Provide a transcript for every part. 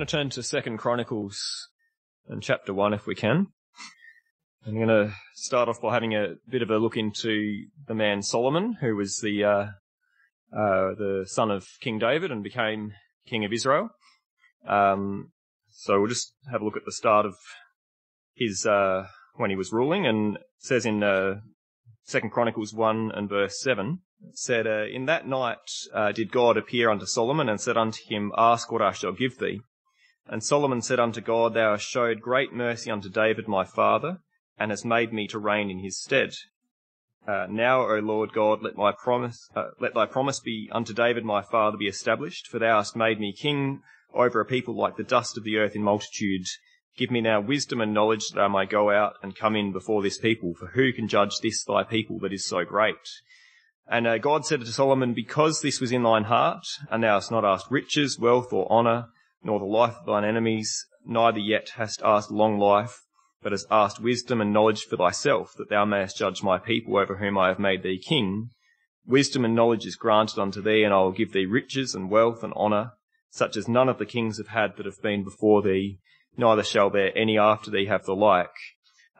going to turn to Second Chronicles and chapter one, if we can. I'm going to start off by having a bit of a look into the man Solomon, who was the uh, uh, the son of King David and became king of Israel. Um, so we'll just have a look at the start of his uh, when he was ruling, and says in uh, Second Chronicles one and verse seven said, uh, In that night uh, did God appear unto Solomon and said unto him, Ask what I shall give thee. And Solomon said unto God, Thou hast showed great mercy unto David my father, and hast made me to reign in his stead. Uh, now, O Lord God, let my promise, uh, let thy promise be unto David my father be established, for thou hast made me king over a people like the dust of the earth in multitude. Give me now wisdom and knowledge that I may go out and come in before this people, for who can judge this thy people that is so great? And uh, God said to Solomon, Because this was in thine heart, and thou hast not asked riches, wealth, or honour, nor the life of thine enemies, neither yet hast asked long life, but hast asked wisdom and knowledge for thyself, that thou mayest judge my people over whom I have made thee king. Wisdom and knowledge is granted unto thee, and I will give thee riches and wealth and honour, such as none of the kings have had that have been before thee, neither shall there any after thee have the like.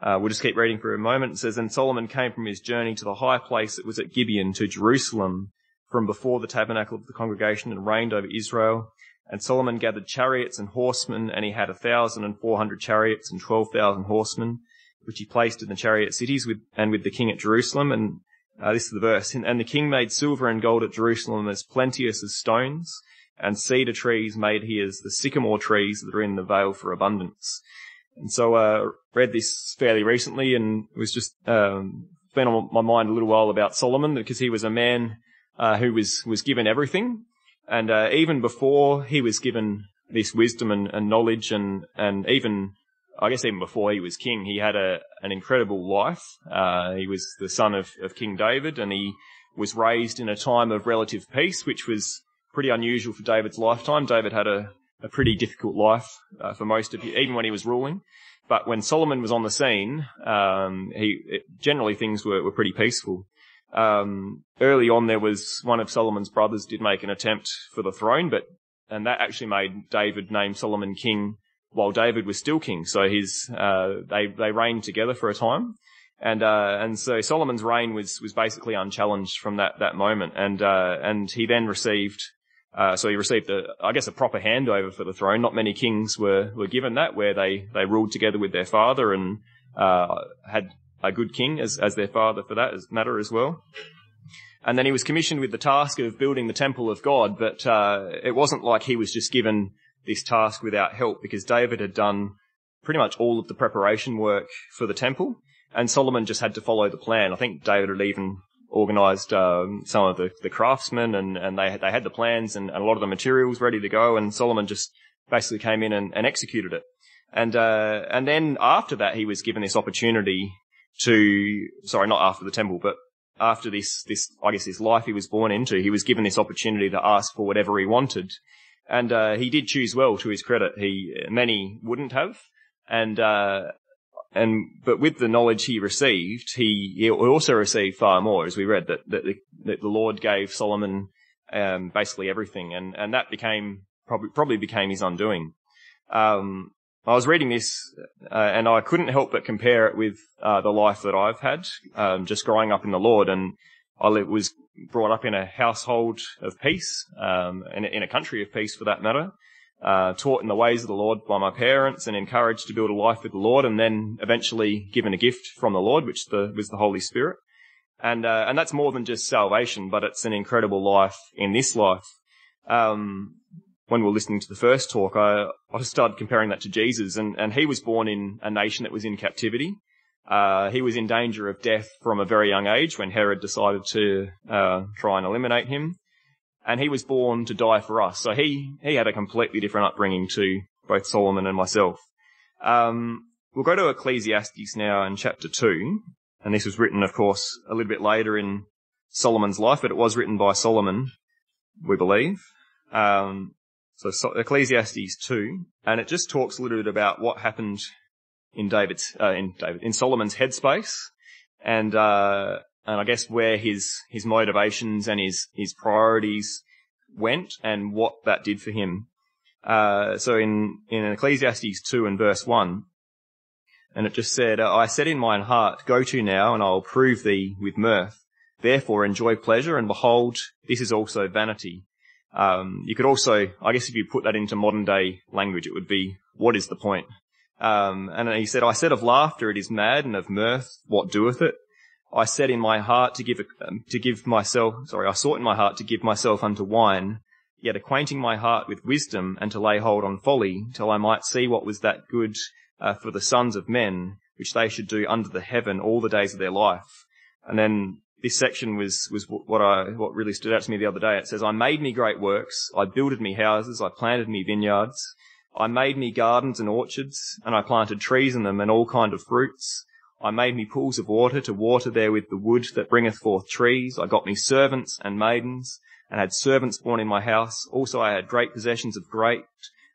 Uh, we'll just keep reading for a moment. It says, And Solomon came from his journey to the high place that was at Gibeon to Jerusalem from before the tabernacle of the congregation and reigned over Israel. And Solomon gathered chariots and horsemen, and he had a thousand and four hundred chariots and twelve thousand horsemen, which he placed in the chariot cities with, and with the king at Jerusalem. And uh, this is the verse. And the king made silver and gold at Jerusalem as plenteous as stones, and cedar trees made he as the sycamore trees that are in the vale for abundance. And so, uh, read this fairly recently and was just, um, been on my mind a little while about Solomon because he was a man, uh, who was, was given everything. And, uh, even before he was given this wisdom and, and knowledge and, and even, I guess even before he was king, he had a, an incredible life. Uh, he was the son of, of King David and he was raised in a time of relative peace, which was pretty unusual for David's lifetime. David had a, a pretty difficult life uh, for most of, even when he was ruling. But when Solomon was on the scene, um, he it, generally things were, were pretty peaceful. Um, early on, there was one of Solomon's brothers did make an attempt for the throne, but and that actually made David name Solomon king while David was still king. So his uh, they they reigned together for a time, and uh, and so Solomon's reign was was basically unchallenged from that that moment, and uh, and he then received uh, so he received, a, I guess, a proper handover for the throne. Not many kings were, were given that, where they, they ruled together with their father and uh, had a good king as, as their father for that matter as well. And then he was commissioned with the task of building the temple of God, but uh, it wasn't like he was just given this task without help, because David had done pretty much all of the preparation work for the temple, and Solomon just had to follow the plan. I think David had even organised um, some of the, the craftsmen, and, and they they had the plans and, and, a lot of the materials ready to go, and Solomon just basically came in and, and executed it. And uh, and then after that, he was given this opportunity to sorry, not after the temple, but after this this I guess this life he was born into, he was given this opportunity to ask for whatever he wanted, and uh, he did choose well to his credit. He many wouldn't have, and uh, and but with the knowledge he received, he, he also received far more, as we read that that the, that the Lord gave Solomon um, basically everything, and and that became probably probably became his undoing. Um, I was reading this, uh, and I couldn't help but compare it with uh, the life that I've had, um, just growing up in the Lord, and I was brought up in a household of peace, um, in, in a country of peace for that matter uh, taught in the ways of the Lord by my parents and encouraged to build a life with the Lord and then eventually given a gift from the Lord, which the, was the Holy Spirit. And, uh, and that's more than just salvation, but it's an incredible life in this life. Um, when we were listening to the first talk, I, I started comparing that to Jesus and, and he was born in a nation that was in captivity. Uh, he was in danger of death from a very young age when Herod decided to, uh, try and eliminate him and he was born to die for us. So he, he had a completely different upbringing to both Solomon and myself. Um, we'll go to Ecclesiastes now in chapter 2, and this was written, of course, a little bit later in Solomon's life, but it was written by Solomon, we believe. Um, so, Ecclesiastes 2, and it just talks a little bit about what happened in David's, uh, in David, in Solomon's headspace, and, uh, and I guess where his his motivations and his his priorities went and what that did for him. Uh, so in, in Ecclesiastes 2 and verse 1, and it just said, I said in mine heart, go to now and I will prove thee with mirth. Therefore enjoy pleasure and behold, this is also vanity. Um, you could also, I guess if you put that into modern day language, it would be, what is the point? Um, and he said, I said of laughter, it is mad, and of mirth, what doeth it? I said in my heart to give, um, to give myself, sorry, I sought in my heart to give myself unto wine, yet acquainting my heart with wisdom and to lay hold on folly, till I might see what was that good uh, for the sons of men, which they should do under the heaven all the days of their life. And then this section was, was what I, what really stood out to me the other day. It says, I made me great works. I builded me houses. I planted me vineyards. I made me gardens and orchards and I planted trees in them and all kind of fruits. I made me pools of water to water therewith the wood that bringeth forth trees. I got me servants and maidens and had servants born in my house. Also I had great possessions of great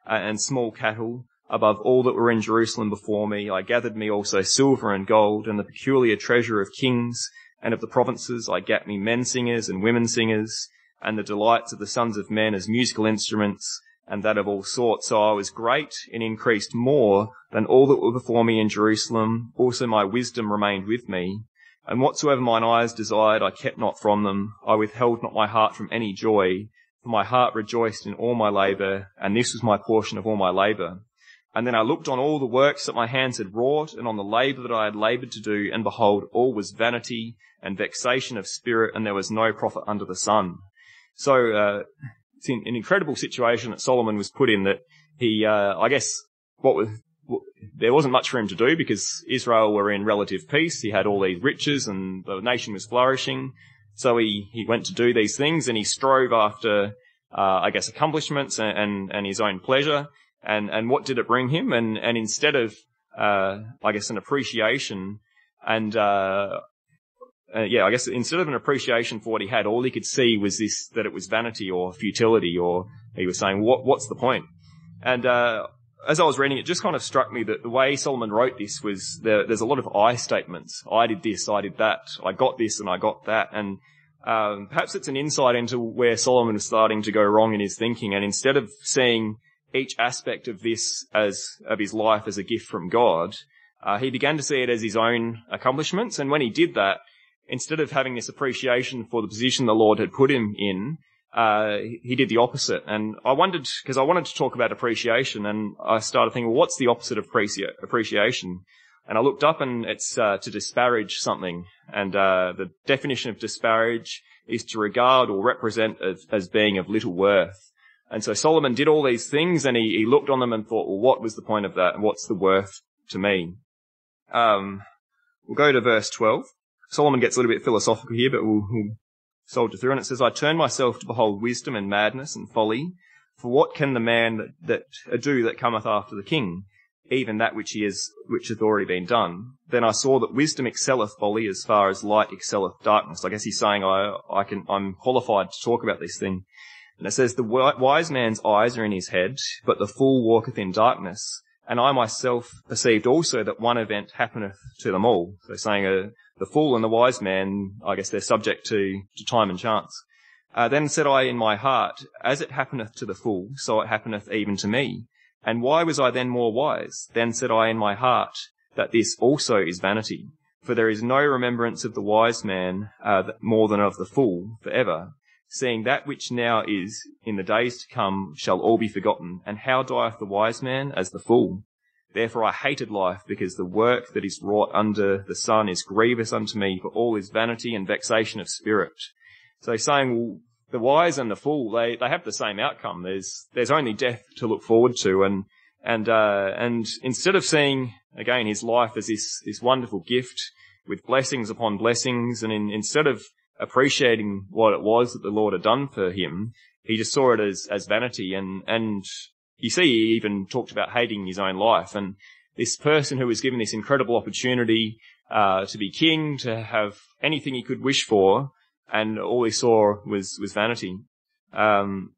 uh, and small cattle above all that were in Jerusalem before me. I gathered me also silver and gold and the peculiar treasure of kings and of the provinces I gat me men singers and women singers, and the delights of the sons of men as musical instruments, and that of all sorts. So I was great and increased more than all that were before me in Jerusalem. Also my wisdom remained with me. And whatsoever mine eyes desired, I kept not from them. I withheld not my heart from any joy, for my heart rejoiced in all my labour, and this was my portion of all my labour. And then I looked on all the works that my hands had wrought, and on the labour that I had laboured to do, and behold, all was vanity and vexation of spirit, and there was no profit under the sun. So uh, it's an incredible situation that Solomon was put in. That he, uh, I guess, what was there wasn't much for him to do because Israel were in relative peace. He had all these riches, and the nation was flourishing. So he he went to do these things, and he strove after, uh, I guess, accomplishments and, and and his own pleasure. And, and what did it bring him? And, and instead of, uh, I guess an appreciation and, uh, uh, yeah, I guess instead of an appreciation for what he had, all he could see was this, that it was vanity or futility or he was saying, what, what's the point? And, uh, as I was reading, it just kind of struck me that the way Solomon wrote this was there, there's a lot of I statements. I did this, I did that, I got this and I got that. And um, perhaps it's an insight into where Solomon was starting to go wrong in his thinking. And instead of seeing each aspect of this as of his life as a gift from God, uh, he began to see it as his own accomplishments. And when he did that, instead of having this appreciation for the position the Lord had put him in, uh, he did the opposite. And I wondered, because I wanted to talk about appreciation, and I started thinking, well, what's the opposite of appreciation? And I looked up, and it's uh, to disparage something. And uh, the definition of disparage is to regard or represent as, as being of little worth. And so Solomon did all these things and he, he looked on them and thought, well, what was the point of that? And what's the worth to me? Um, we'll go to verse 12. Solomon gets a little bit philosophical here, but we'll, we'll soldier through. And it says, I turn myself to behold wisdom and madness and folly. For what can the man that, that do that cometh after the king? Even that which he is, which hath already been done. Then I saw that wisdom excelleth folly as far as light excelleth darkness. I guess he's saying I, I can, I'm qualified to talk about this thing. And it says, the wise man's eyes are in his head, but the fool walketh in darkness. And I myself perceived also that one event happeneth to them all. So saying uh, the fool and the wise man, I guess they're subject to, to time and chance. Uh, then said I in my heart, as it happeneth to the fool, so it happeneth even to me. And why was I then more wise? Then said I in my heart, that this also is vanity. For there is no remembrance of the wise man uh, more than of the fool for ever seeing that which now is, in the days to come, shall all be forgotten. And how dieth the wise man? As the fool. Therefore I hated life, because the work that is wrought under the sun is grievous unto me, for all is vanity and vexation of spirit. So saying, well, the wise and the fool, they, they have the same outcome. There's, there's only death to look forward to. And, and, uh, and instead of seeing, again, his life as this, this wonderful gift with blessings upon blessings, and in, instead of appreciating what it was that the Lord had done for him, he just saw it as, as vanity. And, and you see, he even talked about hating his own life. And this person who was given this incredible opportunity, uh, to be king, to have anything he could wish for, and all he saw was, was vanity. Um,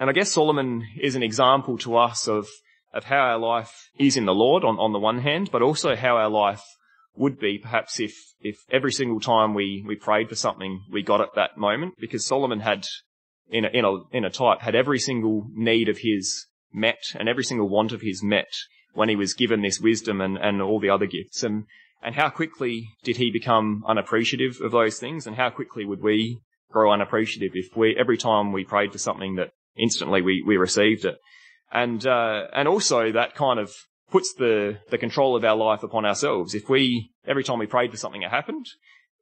and I guess Solomon is an example to us of, of how our life is in the Lord on, on the one hand, but also how our life would be perhaps if, if every single time we, we prayed for something, we got it that moment, because Solomon had, in a, in a, in a type, had every single need of his met and every single want of his met when he was given this wisdom and, and all the other gifts. And, and how quickly did he become unappreciative of those things? And how quickly would we grow unappreciative if we, every time we prayed for something that instantly we, we received it? And, uh, and also that kind of puts the, the control of our life upon ourselves. If we, every time we prayed for something that happened,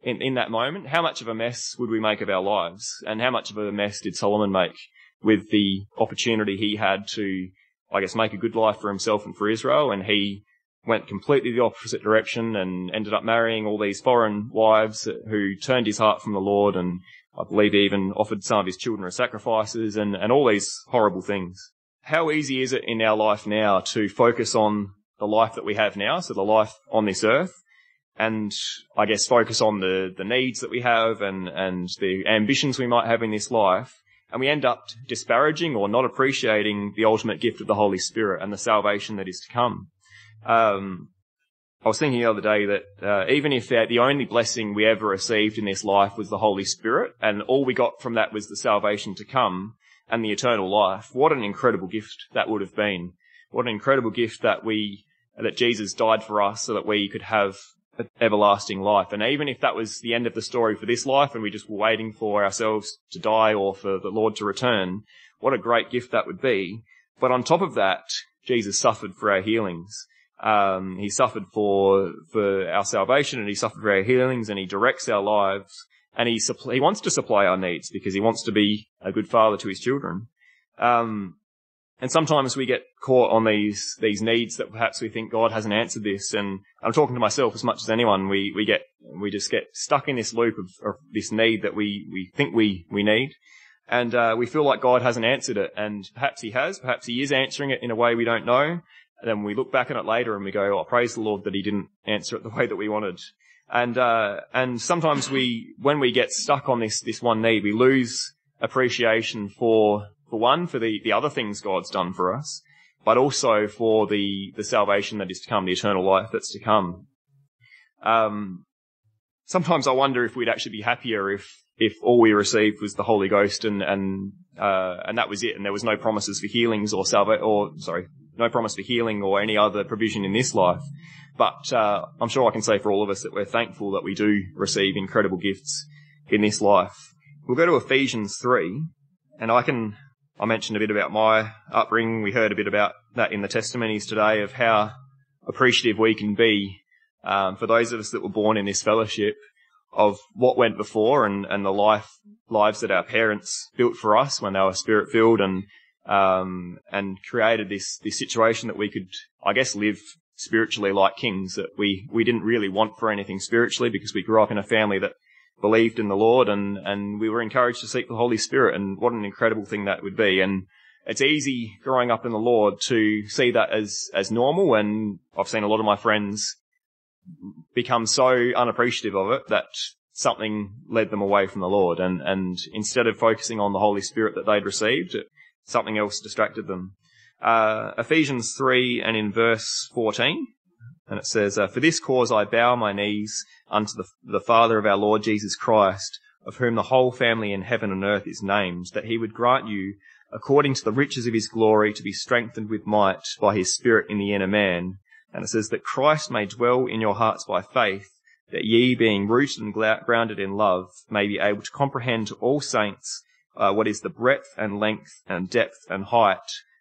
in, in that moment, how much of a mess would we make of our lives? And how much of a mess did Solomon make with the opportunity he had to, I guess, make a good life for himself and for Israel? And he went completely the opposite direction and ended up marrying all these foreign wives who turned his heart from the Lord. And I believe he even offered some of his children as sacrifices and, and all these horrible things. How easy is it in our life now to focus on the life that we have now, so the life on this earth, and I guess focus on the, the needs that we have and, and the ambitions we might have in this life. And we end up disparaging or not appreciating the ultimate gift of the Holy Spirit and the salvation that is to come. Um, I was thinking the other day that uh, even if the only blessing we ever received in this life was the Holy Spirit, and all we got from that was the salvation to come and the eternal life, what an incredible gift that would have been! What an incredible gift that we that Jesus died for us so that we could have everlasting life. And even if that was the end of the story for this life and we just were waiting for ourselves to die or for the Lord to return, what a great gift that would be. But on top of that, Jesus suffered for our healings. Um, he suffered for, for our salvation and he suffered for our healings and he directs our lives and he, he wants to supply our needs because he wants to be a good father to his children. Um, and sometimes we get caught on these, these needs that perhaps we think God hasn't answered this. And I'm talking to myself as much as anyone. We, we get, we just get stuck in this loop of, of this need that we, we think we, we need. And, uh, we feel like God hasn't answered it. And perhaps he has. Perhaps he is answering it in a way we don't know. And then we look back on it later and we go, oh, praise the Lord that he didn't answer it the way that we wanted. And, uh, and sometimes we, when we get stuck on this, this one need, we lose appreciation for for one, for the, the other things God's done for us, but also for the, the salvation that is to come, the eternal life that's to come. Um, sometimes I wonder if we'd actually be happier if, if all we received was the Holy Ghost and, and, uh, and that was it, and there was no promises for healings or salva, or, sorry, no promise for healing or any other provision in this life. But, uh, I'm sure I can say for all of us that we're thankful that we do receive incredible gifts in this life. We'll go to Ephesians 3, and I can I mentioned a bit about my upbringing. We heard a bit about that in the testimonies today of how appreciative we can be um, for those of us that were born in this fellowship of what went before and, and the life lives that our parents built for us when they were spirit filled and um, and created this this situation that we could, I guess, live spiritually like kings. That we we didn't really want for anything spiritually because we grew up in a family that believed in the Lord and, and we were encouraged to seek the Holy Spirit and what an incredible thing that would be. And it's easy growing up in the Lord to see that as, as normal and I've seen a lot of my friends become so unappreciative of it that something led them away from the Lord and, and instead of focusing on the Holy Spirit that they'd received, something else distracted them. Uh, Ephesians 3 and in verse 14, and it says, uh, For this cause I bow my knees unto the, the Father of our Lord Jesus Christ, of whom the whole family in heaven and earth is named, that he would grant you, according to the riches of his glory, to be strengthened with might by his Spirit in the inner man. And it says that Christ may dwell in your hearts by faith, that ye, being rooted and grounded in love, may be able to comprehend to all saints uh, what is the breadth and length and depth and height,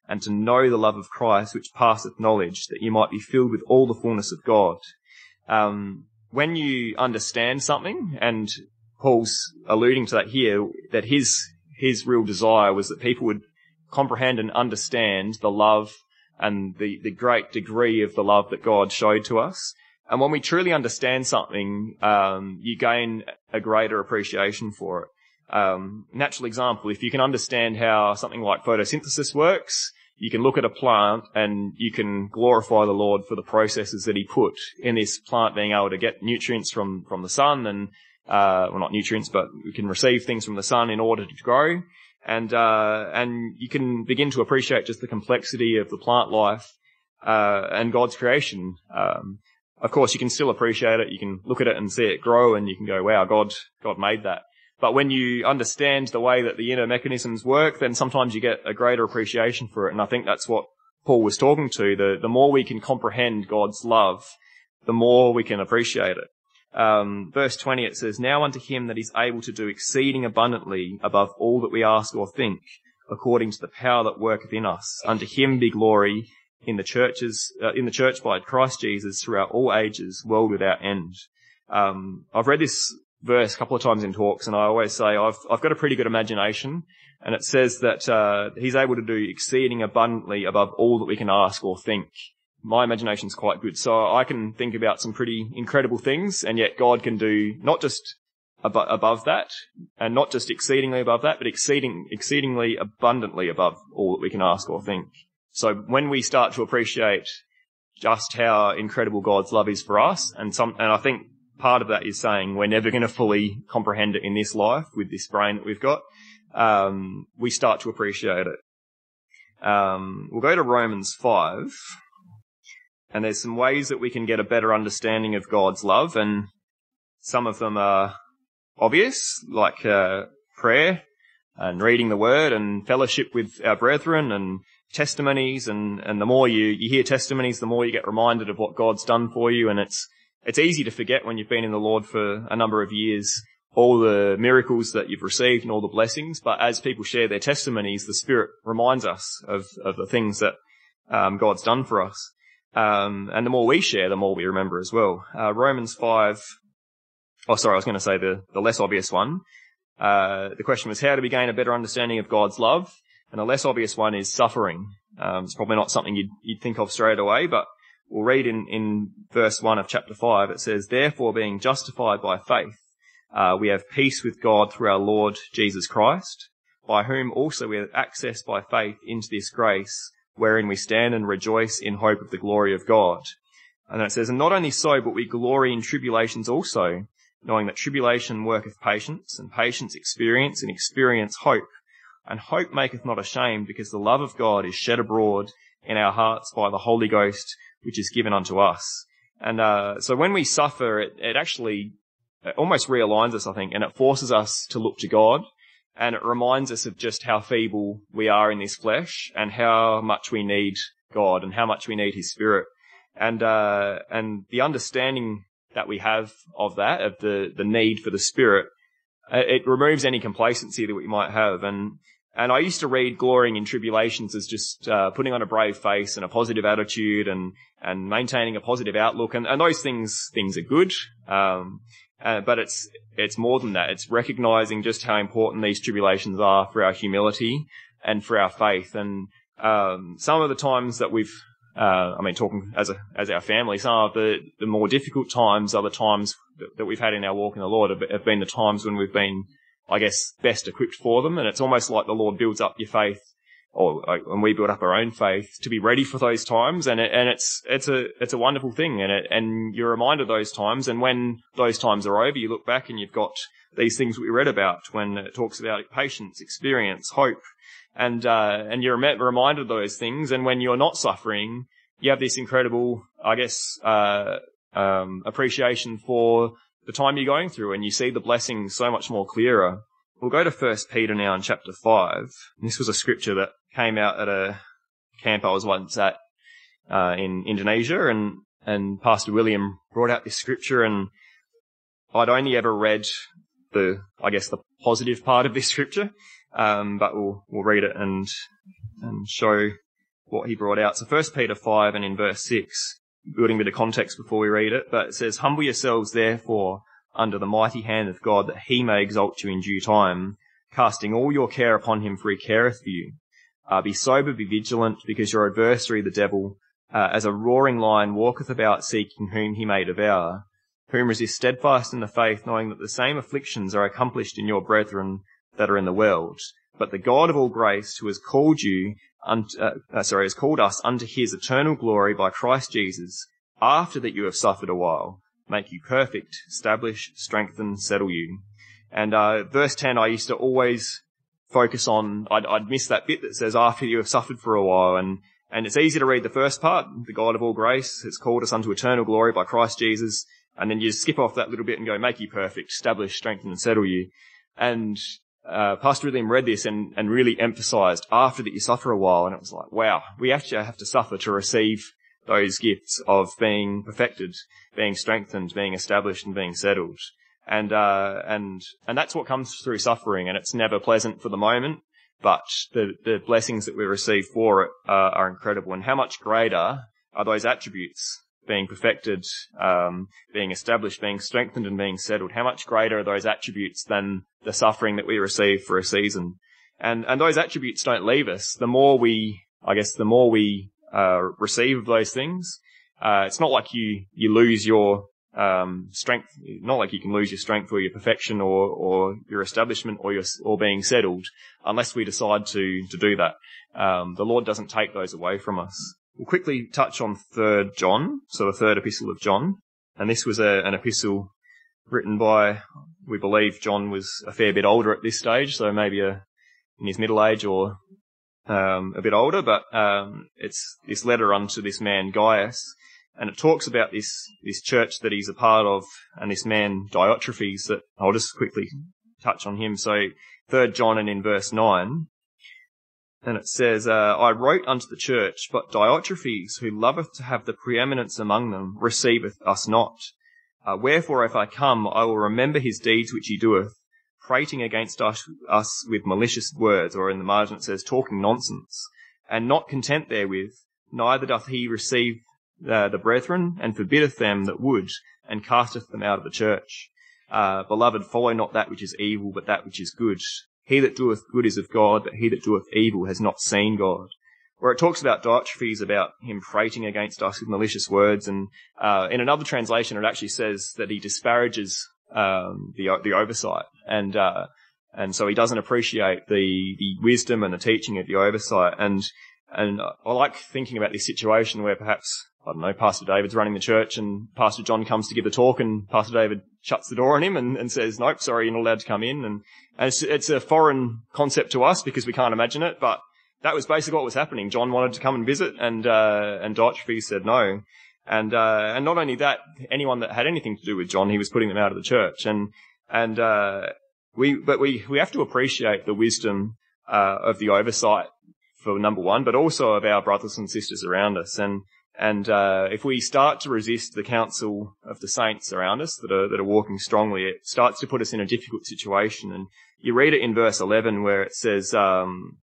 and to know the love of Christ which passeth knowledge, that you might be filled with all the fullness of God. Um, when you understand something, and Paul's alluding to that here, that his his real desire was that people would comprehend and understand the love and the, the great degree of the love that God showed to us. And when we truly understand something, um, you gain a greater appreciation for it um, natural example, if you can understand how something like photosynthesis works, you can look at a plant and you can glorify the Lord for the processes that He put in this plant being able to get nutrients from, from the sun and, uh, well not nutrients, but we can receive things from the sun in order to grow. And, uh, and you can begin to appreciate just the complexity of the plant life, uh, and God's creation. Um, of course, you can still appreciate it. You can look at it and see it grow and you can go, wow, God, God made that. But when you understand the way that the inner mechanisms work, then sometimes you get a greater appreciation for it. And I think that's what Paul was talking to. The, the more we can comprehend God's love, the more we can appreciate it. Um, verse 20, it says, Now unto him that is able to do exceeding abundantly above all that we ask or think, according to the power that worketh in us. Unto him be glory in the churches, uh, in the church by Christ Jesus throughout all ages, world without end. Um, I've read this verse a couple of times in talks, and I always say I've I've got a pretty good imagination, and it says that uh, He's able to do exceeding abundantly above all that we can ask or think. My imagination's quite good, so I can think about some pretty incredible things, and yet God can do not just ab- above that, and not just exceedingly above that, but exceeding exceedingly abundantly above all that we can ask or think. So when we start to appreciate just how incredible God's love is for us, and some, and I think part of that is saying we're never going to fully comprehend it in this life with this brain that we've got. Um, we start to appreciate it. Um, we'll go to Romans 5, and there's some ways that we can get a better understanding of God's love, and some of them are obvious, like uh, prayer and reading the Word and fellowship with our brethren and testimonies. And, and the more you, you hear testimonies, the more you get reminded of what God's done for you, and it's it's easy to forget when you've been in the Lord for a number of years all the miracles that you've received and all the blessings. But as people share their testimonies, the Spirit reminds us of, of the things that um, God's done for us. Um, and the more we share, the more we remember as well. Uh, Romans 5, oh sorry, I was going to say the, the less obvious one. Uh, the question was how do we gain a better understanding of God's love? And the less obvious one is suffering. Um, it's probably not something you'd, you'd think of straight away, but we'll read in, in verse 1 of chapter 5, it says, Therefore, being justified by faith, uh, we have peace with God through our Lord Jesus Christ, by whom also we have access by faith into this grace, wherein we stand and rejoice in hope of the glory of God. And then it says, And not only so, but we glory in tribulations also, knowing that tribulation worketh patience, and patience experience, and experience hope. And hope maketh not ashamed, because the love of God is shed abroad in our hearts by the Holy Ghost, which is given unto us. And uh, so when we suffer, it, it actually it almost realigns us, I think, and it forces us to look to God, and it reminds us of just how feeble we are in this flesh, and how much we need God, and how much we need His Spirit, and uh, and the understanding that we have of that, of the the need for the Spirit, it removes any complacency that we might have, and and I used to read glorying in tribulations as just uh, putting on a brave face and a positive attitude and and maintaining a positive outlook, and, and those things things are good. Um, uh, but it's it's more than that. It's recognizing just how important these tribulations are for our humility and for our faith. And um, some of the times that we've, uh, I mean, talking as a as our family, some of the the more difficult times are the times that, we've had in our walk in the Lord have been the times when we've been I guess, best equipped for them. And it's almost like the Lord builds up your faith, or and we build up our own faith to be ready for those times. And it, and it's it's a it's a wonderful thing, and it and you're reminded those times. And when those times are over, you look back and you've got these things we read about when it talks about patience, experience, hope, and uh, and you're reminded of those things. And when you're not suffering, you have this incredible, I guess, uh, um, appreciation for the time you're going through and you see the blessings so much more clearer. We'll go to First Peter now in chapter five. This was a scripture that came out at a camp I was once at uh, in Indonesia, and and Pastor William brought out this scripture, and I'd only ever read the I guess the positive part of this scripture, um, but we'll we'll read it and and show what he brought out. So First Peter five and in verse six building a bit of context before we read it, but it says, Humble yourselves therefore under the mighty hand of God that he may exalt you in due time, casting all your care upon him for he careth for you. Uh, be sober, be vigilant, because your adversary, the devil, uh, as a roaring lion walketh about seeking whom he may devour, whom resist steadfast in the faith, knowing that the same afflictions are accomplished in your brethren that are in the world. But the God of all grace, who has called you uh, uh, sorry, has called us unto his eternal glory by Christ Jesus, after that you have suffered a while, make you perfect, establish, strengthen, settle you. And uh, verse 10, I used to always focus on, I'd, I'd miss that bit that says, after you have suffered for a while. And, and it's easy to read the first part, the God of all grace has called us unto eternal glory by Christ Jesus. And then you skip off that little bit and go, make you perfect, establish, strengthen, and settle you. And uh, Pastor William read this and, and really emphasized after that you suffer a while, and it was like, wow, we actually have to suffer to receive those gifts of being perfected, being strengthened, being established, and being settled. And uh, and and that's what comes through suffering, and it's never pleasant for the moment, but the the blessings that we receive for it uh, are incredible. And how much greater are those attributes being perfected, um, being established, being strengthened, and being settled? How much greater are those attributes than the suffering that we receive for a season? And and those attributes don't leave us. The more we, I guess, the more we uh, receive those things, uh, it's not like you you lose your um, strength. Not like you can lose your strength or your perfection or or your establishment or your or being settled unless we decide to to do that. Um, the Lord doesn't take those away from us. We'll quickly touch on Third John, so the third epistle of John, and this was a, an epistle written by, we believe John was a fair bit older at this stage, so maybe a, in his middle age or um, a bit older, but um, it's this letter unto this man Gaius, and it talks about this this church that he's a part of, and this man Diotrephes. That I'll just quickly touch on him. So, Third John and in verse nine, and it says, uh, I wrote unto the church, but Diotrephes, who loveth to have the preeminence among them, receiveth us not. Uh, wherefore, if I come, I will remember his deeds which he doeth, prating against us, us with malicious words, or in the margin it says, talking nonsense. And not content therewith, neither doth he receive uh, the brethren, and forbiddeth them that would, and casteth them out of the church. Uh, beloved, follow not that which is evil, but that which is good. He that doeth good is of God, but he that doeth evil has not seen God. Where it talks about Diotrephes, about him prating against us with malicious words, and uh, in another translation it actually says that he disparages um, the the oversight, and uh, and so he doesn't appreciate the the wisdom and the teaching of the oversight, and and I like thinking about this situation where perhaps I don't know, Pastor David's running the church and Pastor John comes to give the talk and Pastor David shuts the door on him and, and says, nope, sorry, you're not allowed to come in. And, and it's, it's, a foreign concept to us because we can't imagine it, but that was basically what was happening. John wanted to come and visit and, uh, and Diotrephes said no. And, uh, and not only that, anyone that had anything to do with John, he was putting them out of the church. And, and, uh, we, but we, we have to appreciate the wisdom, uh, of the oversight for number one, but also of our brothers and sisters around us. And, and uh, if we start to resist the counsel of the saints around us that are that are walking strongly, it starts to put us in a difficult situation. And you read it in verse eleven where it says, um,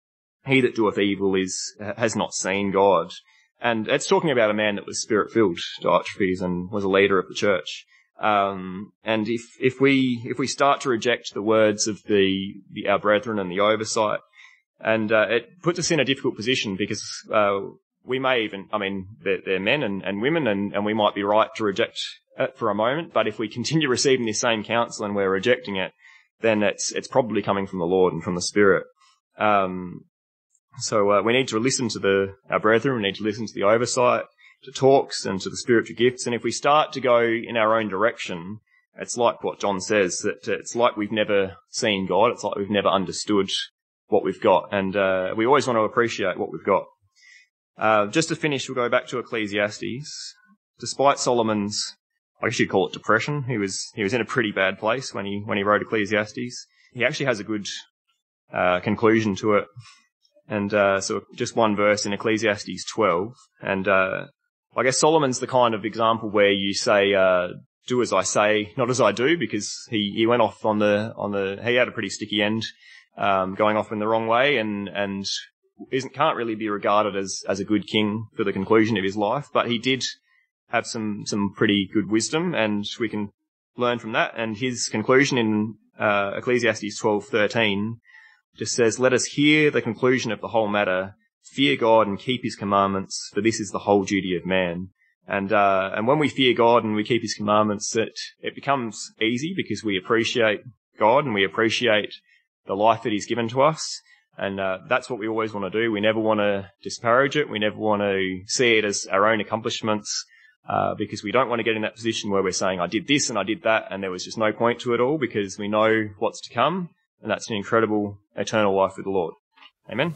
"He that doeth evil is has not seen God," and it's talking about a man that was spirit filled, Diotrephes, and was a leader of the church. Um, and if if we if we start to reject the words of the, the our brethren and the oversight, and uh, it puts us in a difficult position because uh, we may even, I mean, they're, they're men and, and women, and, and we might be right to reject it for a moment. But if we continue receiving this same counsel and we're rejecting it, then it's it's probably coming from the Lord and from the Spirit. Um, so uh, we need to listen to the our brethren. We need to listen to the oversight, to talks, and to the spiritual gifts. And if we start to go in our own direction, it's like what John says that it's like we've never seen God. It's like we've never understood what we've got, and uh, we always want to appreciate what we've got. Uh, just to finish, we'll go back to Ecclesiastes. Despite Solomon's, I guess you'd call it depression, he was he was in a pretty bad place when he when he wrote Ecclesiastes. He actually has a good uh, conclusion to it, and uh, so just one verse in Ecclesiastes 12, and uh, I guess Solomon's the kind of example where you say, uh, "Do as I say, not as I do," because he he went off on the on the he had a pretty sticky end. Um, going off in the wrong way and, and isn't can't really be regarded as as a good king for the conclusion of his life, but he did have some some pretty good wisdom, and we can learn from that. And his conclusion in uh, Ecclesiastes twelve thirteen just says, "Let us hear the conclusion of the whole matter: fear God and keep His commandments, for this is the whole duty of man." And uh, and when we fear God and we keep His commandments, it it becomes easy because we appreciate God and we appreciate the life that He's given to us. And uh, that's what we always want to do. We never want to disparage it. We never want to see it as our own accomplishments uh, because we don't want to get in that position where we're saying, I did this and I did that, and there was just no point to it all because we know what's to come, and that's an incredible eternal life with the Lord. Amen.